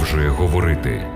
продовжує говорити.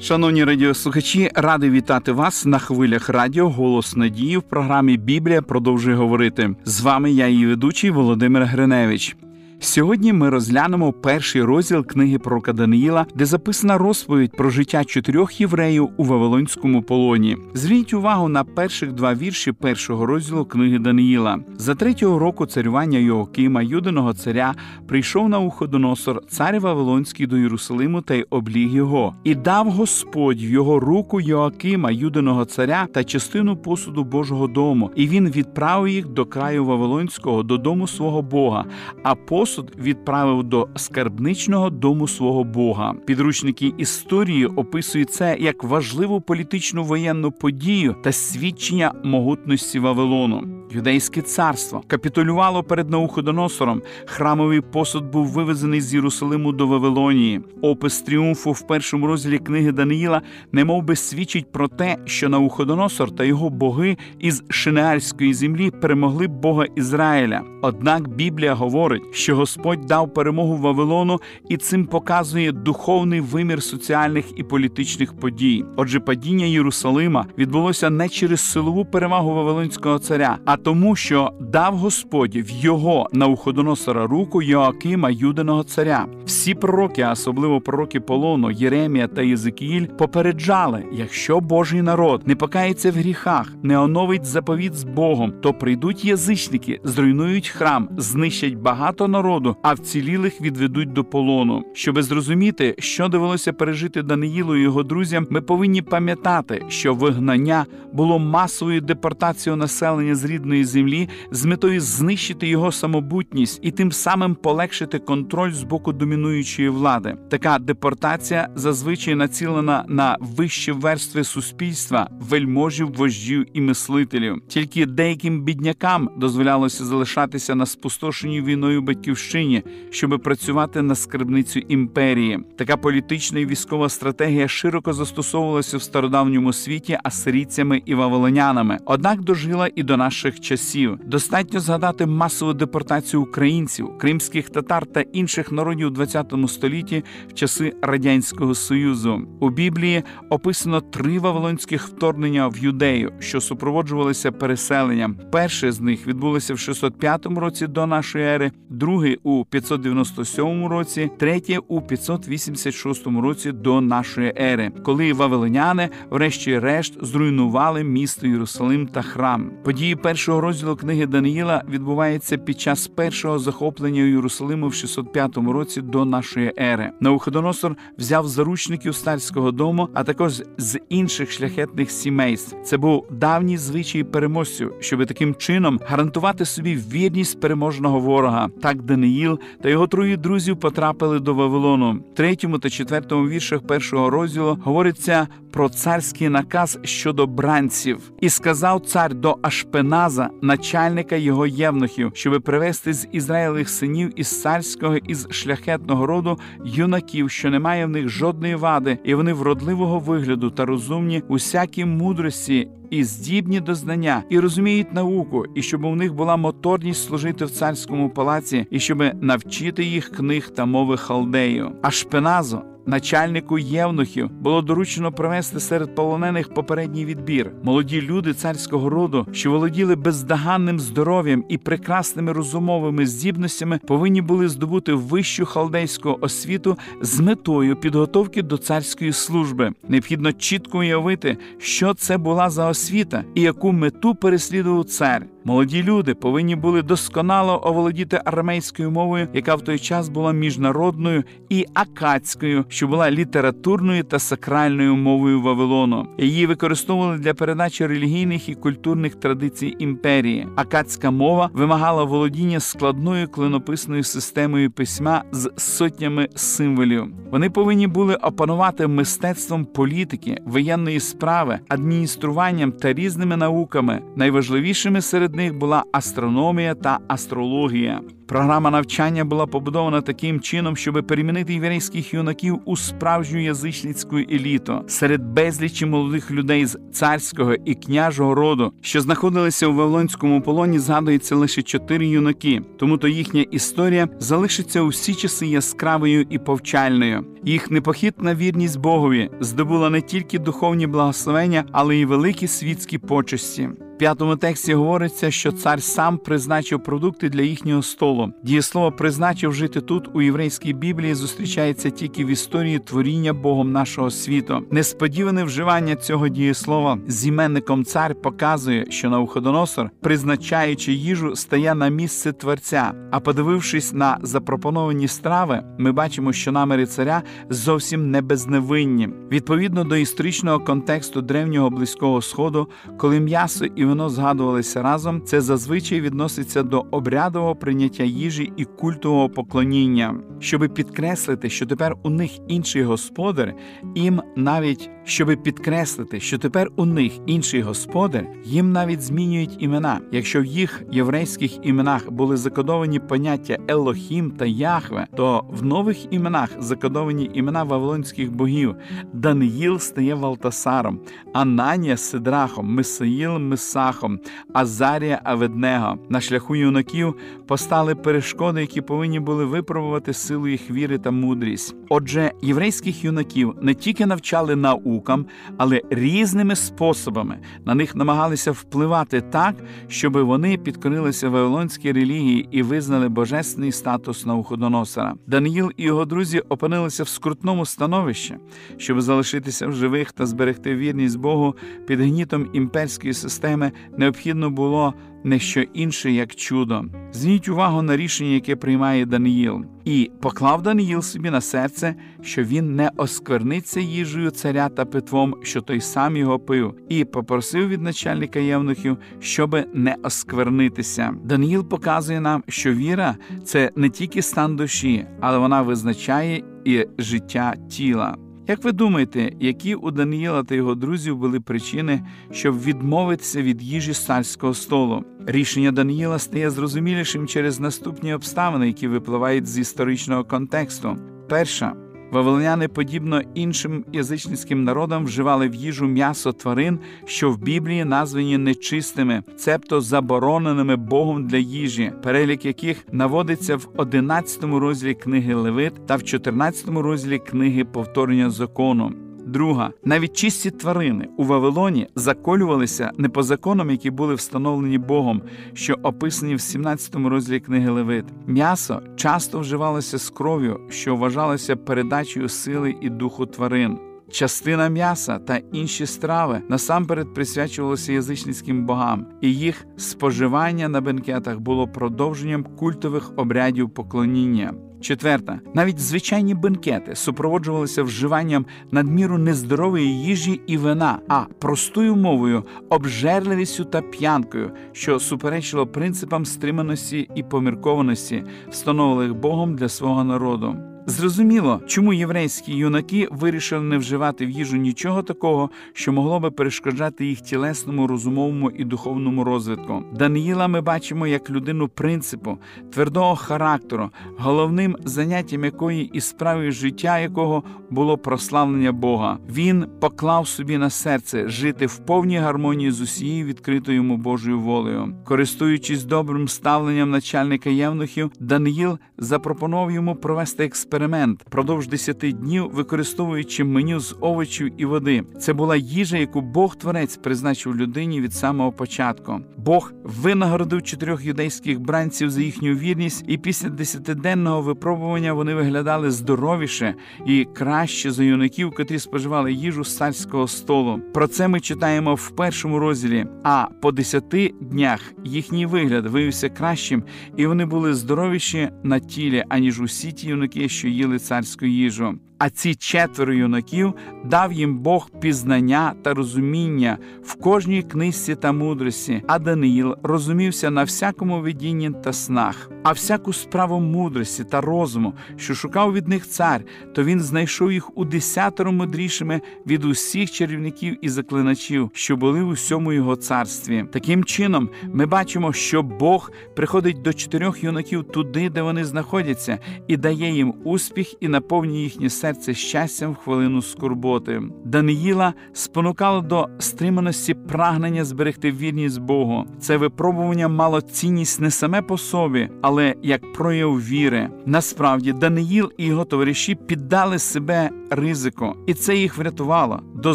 Шановні радіослухачі, радий вітати вас на хвилях радіо Голос Надії в програмі Біблія продовжує говорити. З вами я, її ведучий Володимир Гриневич. Сьогодні ми розглянемо перший розділ книги пророка Даниїла, де записана розповідь про життя чотирьох євреїв у Вавилонському полоні. Зверніть увагу на перших два вірші першого розділу книги Даниїла. За третього року царювання Йоакима, юдиного царя, прийшов на уходоносор цар Вавилонський до Єрусалиму та й обліг його, і дав Господь в його руку Йоакима, юдиного царя, та частину посуду Божого дому, і він відправив їх до краю Вавилонського, додому свого Бога. А посуд відправив до скарбничного дому свого Бога. Підручники історії описують це як важливу політичну воєнну подію та свідчення могутності Вавилону. Юдейське царство капітулювало перед Науходоносором. Храмовий посуд був вивезений з Єрусалиму до Вавилонії. Опис тріумфу в першому розділі книги Даниїла немов би свідчить про те, що Науходоносор та його боги із Шинеальської землі перемогли Бога Ізраїля. Однак Біблія говорить, що Господь дав перемогу Вавилону і цим показує духовний вимір соціальних і політичних подій. Отже, падіння Єрусалима відбулося не через силову перевагу Вавилонського царя, а тому, що дав Господь в його Науходоносора руку Йоакима, юдиного царя. Всі пророки, а особливо пророки полону, Єремія та Єзикіїль, попереджали: якщо Божий народ не покається в гріхах, не оновить заповіт з Богом, то прийдуть язичники, зруйнують храм, знищать багато народу, а вцілілих відведуть до полону. Щоби зрозуміти, що довелося пережити Даниїлу і його друзям, ми повинні пам'ятати, що вигнання було масовою депортацією населення з рідної землі з метою знищити його самобутність і тим самим полегшити контроль з боку домінуючої влади. Така депортація зазвичай націлена на вищі верстви суспільства, вельможів, вождів і мислителів. Тільки деяким біднякам дозволялося залишатися на спустошеній війною батьківщині, щоб працювати на скарбницю імперії. Така політична і військова стратегія широко застосовувалася в стародавньому світі асирійцями і вавилонянами, однак дожила і до наших часів. Достатньо згадати масову депортацію українців, кримських татар та інших народів у ХХ столітті в часи радянського союзу. У Біблії описано три вавилонських вторгнення в юдею, що супроводжувалися переселенням. Перше з них відбулося в 605 році до нашої ери, друге у 597 році, третє у 586 році до нашої ери, коли вавилоняни, врешті-решт, зруйнували місто Єрусалим та храм. Події першого розділу книги Даниїла відбуваються під час першого захоплення Єрусалиму в 605 році до нашої ери. Навуходоносор взяв заручників старського дому, а також з інших шляхетних сімейств. Це був давній звичай переможців, щоб таким чином гарантувати собі вірність переможного ворога. Так Даниїл та його троє друзів потрапили до Вавилону. В третьому та четвертому віршах першого розділу говориться про царський наказ щодо бранців, і сказав цар до Ашпеназа, начальника його євнухів, щоби привести з Ізраїлих синів із царського із шляхетного роду юнаків, що немає в них жодної вади, і вони вродливого вигляду та розумні усякій мудрості. І здібні до знання, і розуміють науку, і щоб у них була моторність служити в царському палаці, і щоб навчити їх книг та мови халдею. А шпеназо, начальнику євнухів, було доручено провести серед полонених попередній відбір. Молоді люди царського роду, що володіли бездоганним здоров'ям і прекрасними розумовими здібностями, повинні були здобути вищу халдейську освіту з метою підготовки до царської служби. Необхідно чітко уявити, що це була за освіта і яку мету переслідував цар. Молоді люди повинні були досконало оволодіти арамейською мовою, яка в той час була міжнародною і акадською, що була літературною та сакральною мовою Вавилону. Її використовували для передачі релігійних і культурних традицій імперії. Акадська мова вимагала володіння складною клинописною системою письма з сотнями символів. Вони повинні були опанувати мистецтвом політики, воєнної справи, адмініструванням та різними науками. Найважливішими серед серед них була астрономія та астрологія. Програма навчання була побудована таким чином, щоб перемінити єврейських юнаків у справжню язичницьку еліту серед безлічі молодих людей з царського і княжого роду, що знаходилися у Вавилонському полоні, згадується лише чотири юнаки. Тому то їхня історія залишиться у всі часи яскравою і повчальною. Їх непохитна вірність Богові здобула не тільки духовні благословення, але й великі світські почесті. В п'ятому тексті говориться, що цар сам призначив продукти для їхнього столу. Дієслово призначив жити тут у єврейській Біблії зустрічається тільки в історії творіння Богом нашого світу. Несподіване вживання цього дієслова з іменником цар показує, що Навуходоносор, призначаючи їжу, стає на місце творця. А подивившись на запропоновані страви, ми бачимо, що наміри царя зовсім не безневинні. Відповідно до історичного контексту древнього близького сходу, коли м'ясо і вино згадувалися разом, це зазвичай відноситься до обрядового прийняття їжі і культового поклоніння, щоби підкреслити, що тепер у них інший господар, їм навіть щоби підкреслити, що тепер у них інший господар, їм навіть змінюють імена. Якщо в їх єврейських іменах були закодовані поняття Елохім та Яхве, то в нових іменах закодовані імена вавилонських богів. Даниїл стає Валтасаром, Ананія Сидрахом, Мисаїл Месахом, Азарія Аведнего. На шляху юнаків постали перешкоди, які повинні були випробувати силу їх віри та мудрість. Отже, єврейських юнаків не тільки навчали наукам, але різними способами на них намагалися впливати так, щоб вони підкорилися вавилонській релігії і визнали божественний статус Навуходоносора. Даниїл і його друзі опинилися в скрутному становищі, щоб залишитися в живих та зберегти вірність Богу під гнітом імперської системи, необхідно було не що інше, як чудо. Зверніть увагу на рішення, яке приймає Даниїл. І поклав Даниїл собі на серце, що він не оскверниться їжею царя та питвом, що той сам його пив, і попросив від начальника євнухів, щоби не осквернитися. Даниїл показує нам, що віра це не тільки стан душі, але вона визначає і життя тіла. Як ви думаєте, які у Даниїла та його друзів були причини, щоб відмовитися від їжі царського столу? Рішення Даниїла стає зрозумілішим через наступні обставини, які випливають з історичного контексту. Перша Вавилоняни, подібно іншим язичницьким народам, вживали в їжу м'ясо тварин, що в Біблії названі нечистими, цебто забороненими Богом для їжі, перелік яких наводиться в 11 розділі книги Левит та в 14 розділі книги Повторення закону. Друга, навіть чисті тварини у Вавилоні заколювалися не по законам, які були встановлені Богом, що описані в 17 розділі книги Левит. М'ясо часто вживалося з кров'ю, що вважалося передачею сили і духу тварин. Частина м'яса та інші страви насамперед присвячувалися язичницьким богам, і їх споживання на бенкетах було продовженням культових обрядів поклоніння. Четверта, навіть звичайні бенкети супроводжувалися вживанням надміру нездорової їжі і вина, а простою мовою обжерливістю та п'янкою, що суперечило принципам стриманості і поміркованості, встановлених Богом для свого народу. Зрозуміло, чому єврейські юнаки вирішили не вживати в їжу нічого такого, що могло би перешкоджати їх тілесному, розумовому і духовному розвитку. Даниїла ми бачимо як людину принципу, твердого характеру, головним заняттям якої і справою життя якого було прославлення Бога. Він поклав собі на серце жити в повній гармонії з усією відкритою йому Божою волею. Користуючись добрим ставленням начальника євнухів, Даниїл запропонував йому провести експеримент експеримент продовж 10 днів, використовуючи меню з овочів і води. Це була їжа, яку Бог Творець призначив людині від самого початку. Бог винагородив чотирьох юдейських бранців за їхню вірність, і після десятиденного випробування вони виглядали здоровіше і краще за юнаків, котрі споживали їжу з царського столу. Про це ми читаємо в першому розділі. А по десяти днях їхній вигляд виявився кращим, і вони були здоровіші на тілі, аніж усі ті юнаки, що їли царську їжу. А ці четверо юнаків дав їм Бог пізнання та розуміння в кожній книжці та мудрості, а Даниїл розумівся на всякому видінні та снах, а всяку справу мудрості та розуму, що шукав від них цар, то він знайшов їх у десятеро мудрішими від усіх чарівників і заклиначів, що були в усьому його царстві. Таким чином, ми бачимо, що Бог приходить до чотирьох юнаків туди, де вони знаходяться, і дає їм успіх і наповнює їхнє серце щастям в хвилину скорботи. Даниїла спонукало до стриманості прагнення зберегти вірність Богу. Це випробування мало цінність не саме по собі, але як прояв віри. Насправді, Даниїл і його товариші піддали себе ризику, і це їх врятувало. До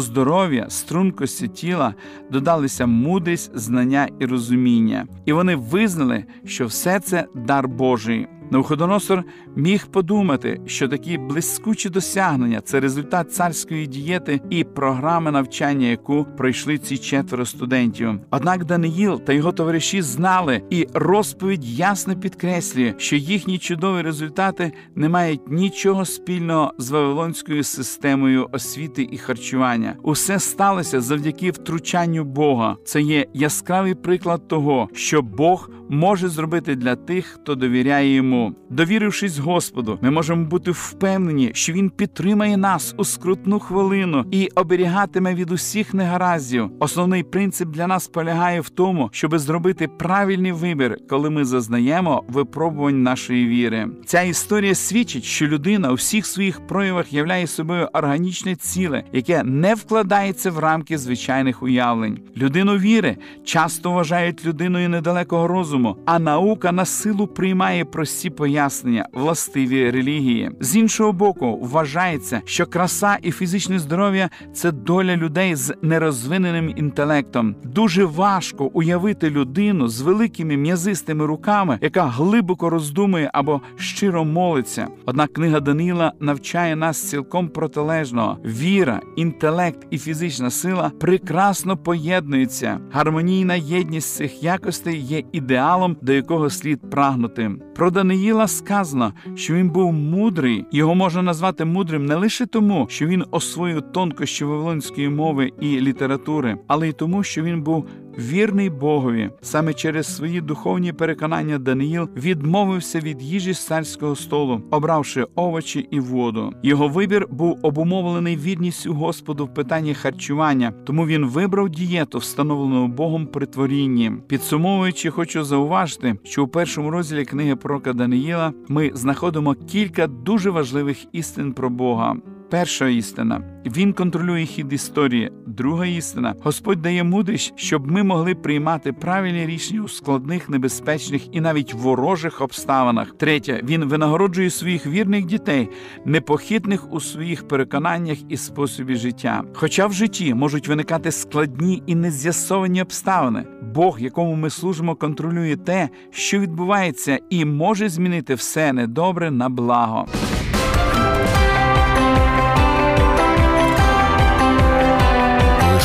здоров'я, стрункості тіла додалися мудрість, знання і розуміння, і вони визнали, що все це дар Божий. Навуходоносор міг подумати, що такі блискучі досягнення це результат царської дієти і програми навчання, яку пройшли ці четверо студентів. Однак Даниїл та його товариші знали, і розповідь ясно підкреслює, що їхні чудові результати не мають нічого спільного з вавилонською системою освіти і харчування. Усе сталося завдяки втручанню Бога. Це є яскравий приклад того, що Бог може зробити для тих, хто довіряє йому. Довірившись Господу, ми можемо бути впевнені, що Він підтримає нас у скрутну хвилину і оберігатиме від усіх негараздів. Основний принцип для нас полягає в тому, щоб зробити правильний вибір, коли ми зазнаємо випробувань нашої віри. Ця історія свідчить, що людина у всіх своїх проявах являє собою органічне ціле, яке не вкладається в рамки звичайних уявлень. Людину віри часто вважають людиною недалекого розуму, а наука на силу приймає прості пояснення, властиві релігії. З іншого боку, вважається, що краса і фізичне здоров'я це доля людей з нерозвиненим інтелектом. Дуже важко уявити людину з великими м'язистими руками, яка глибоко роздумує або щиро молиться. Однак книга Даніла навчає нас цілком протилежного: віра, інтелект і фізична сила прекрасно поєднуються. Гармонійна єдність цих якостей є ідеалом, до якого слід прагнути. Про Даниїла сказано, що він був мудрий. Його можна назвати мудрим не лише тому, що він освоїв тонкощі вавилонської мови і літератури, але й тому, що він був вірний Богові. Саме через свої духовні переконання Даниїл відмовився від їжі з царського столу, обравши овочі і воду. Його вибір був обумовлений вірністю Господу в питанні харчування, тому він вибрав дієту, встановлену Богом при творінні. Підсумовуючи, хочу зауважити, що у першому розділі книги пророка Даниїла ми знаходимо кілька дуже важливих істин про Бога. Перша істина він контролює хід історії. Друга істина Господь дає мудрість, щоб ми могли приймати правильні рішення у складних, небезпечних і навіть ворожих обставинах. Третя він винагороджує своїх вірних дітей, непохитних у своїх переконаннях і способі життя. Хоча в житті можуть виникати складні і нез'ясовані обставини. Бог, якому ми служимо, контролює те, що відбувається, і може змінити все недобре на благо.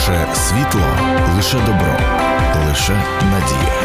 Лише світло, лише добро, лише надія.